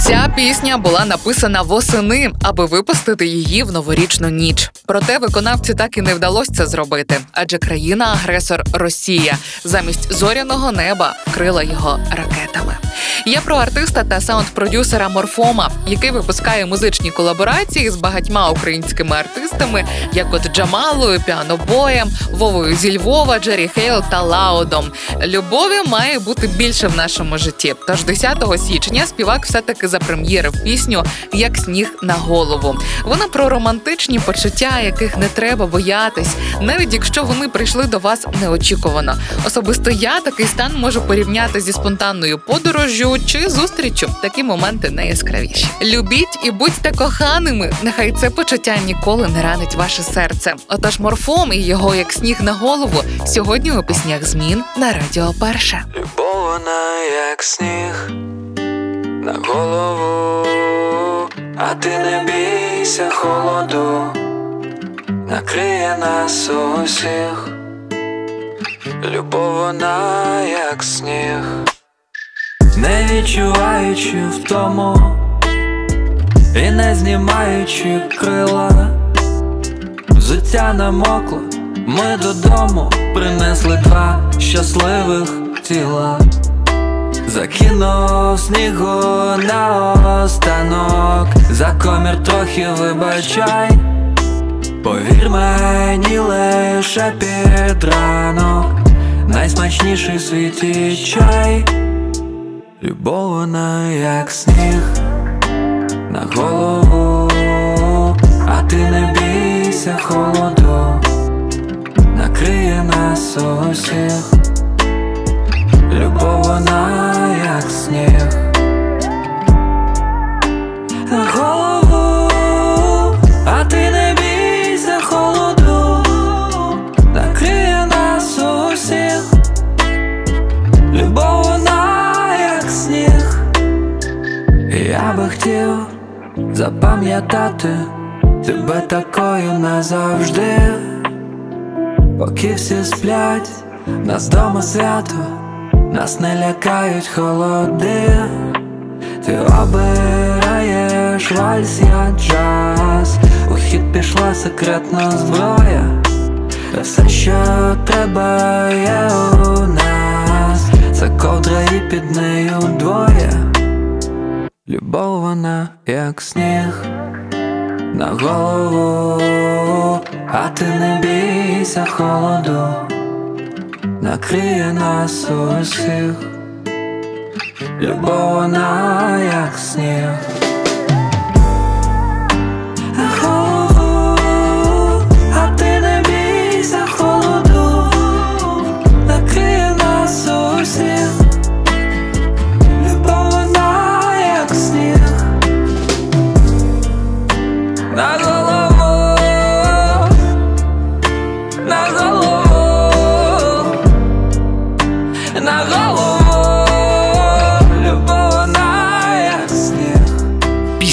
Ця пісня була написана восени, аби випустити її в новорічну ніч. Проте виконавці так і не вдалося це зробити, адже країна-агресор Росія замість зоряного неба вкрила його ракетами. Я про артиста та саунд-продюсера Морфома, який випускає музичні колаборації з багатьма українськими артистами, як от Джамалою, Піанобоєм, Вовою зі Львова, Джері Хейл та Лаудом. Любові має бути більше в нашому житті. Тож 10 січня співак все-таки запрем'єрив пісню Як сніг на голову. Вона про романтичні почуття, яких не треба боятись, навіть якщо вони прийшли до вас неочікувано. Особисто я такий стан можу порівняти зі спонтанною подорожжю чи зустрічю. Такі моменти найяскравіші. Любіть і будьте коханими. Нехай це почуття ніколи не ранить ваше серце. Отож, морфом і його як сніг на голову сьогодні у піснях змін на радіо перше. Любов як сніг на голову, а ти не бійся холоду, накриє нас усіх. Любов вона як сніг, не відчуваючи втому і не знімаючи крила, взуття намокло, ми додому принесли два щасливих тіла. Закинув снігу на останок, за комір трохи вибачай, повір мені лише під ранок, найсмачніший в світі чай, любов як сніг. На голову, а ти не бійся холоду, накриє нас усіх. Любов вона як сніг на голову, а ти не бійся холоду, накриє нас усіх. Любов вона як сніг. Я би хотів запам'ятати тебе такою назавжди, поки всі сплять, нас дома свято. Нас не лякають холоди, ти обираєш вальс, я джаз. У хід пішла секретна зброя, все, що треба, є у нас. Це ковдра і під нею двоє. Любов вона як сніг. На голову, а ти не бійся холоду накриє нас усіх, любов вона як сніг.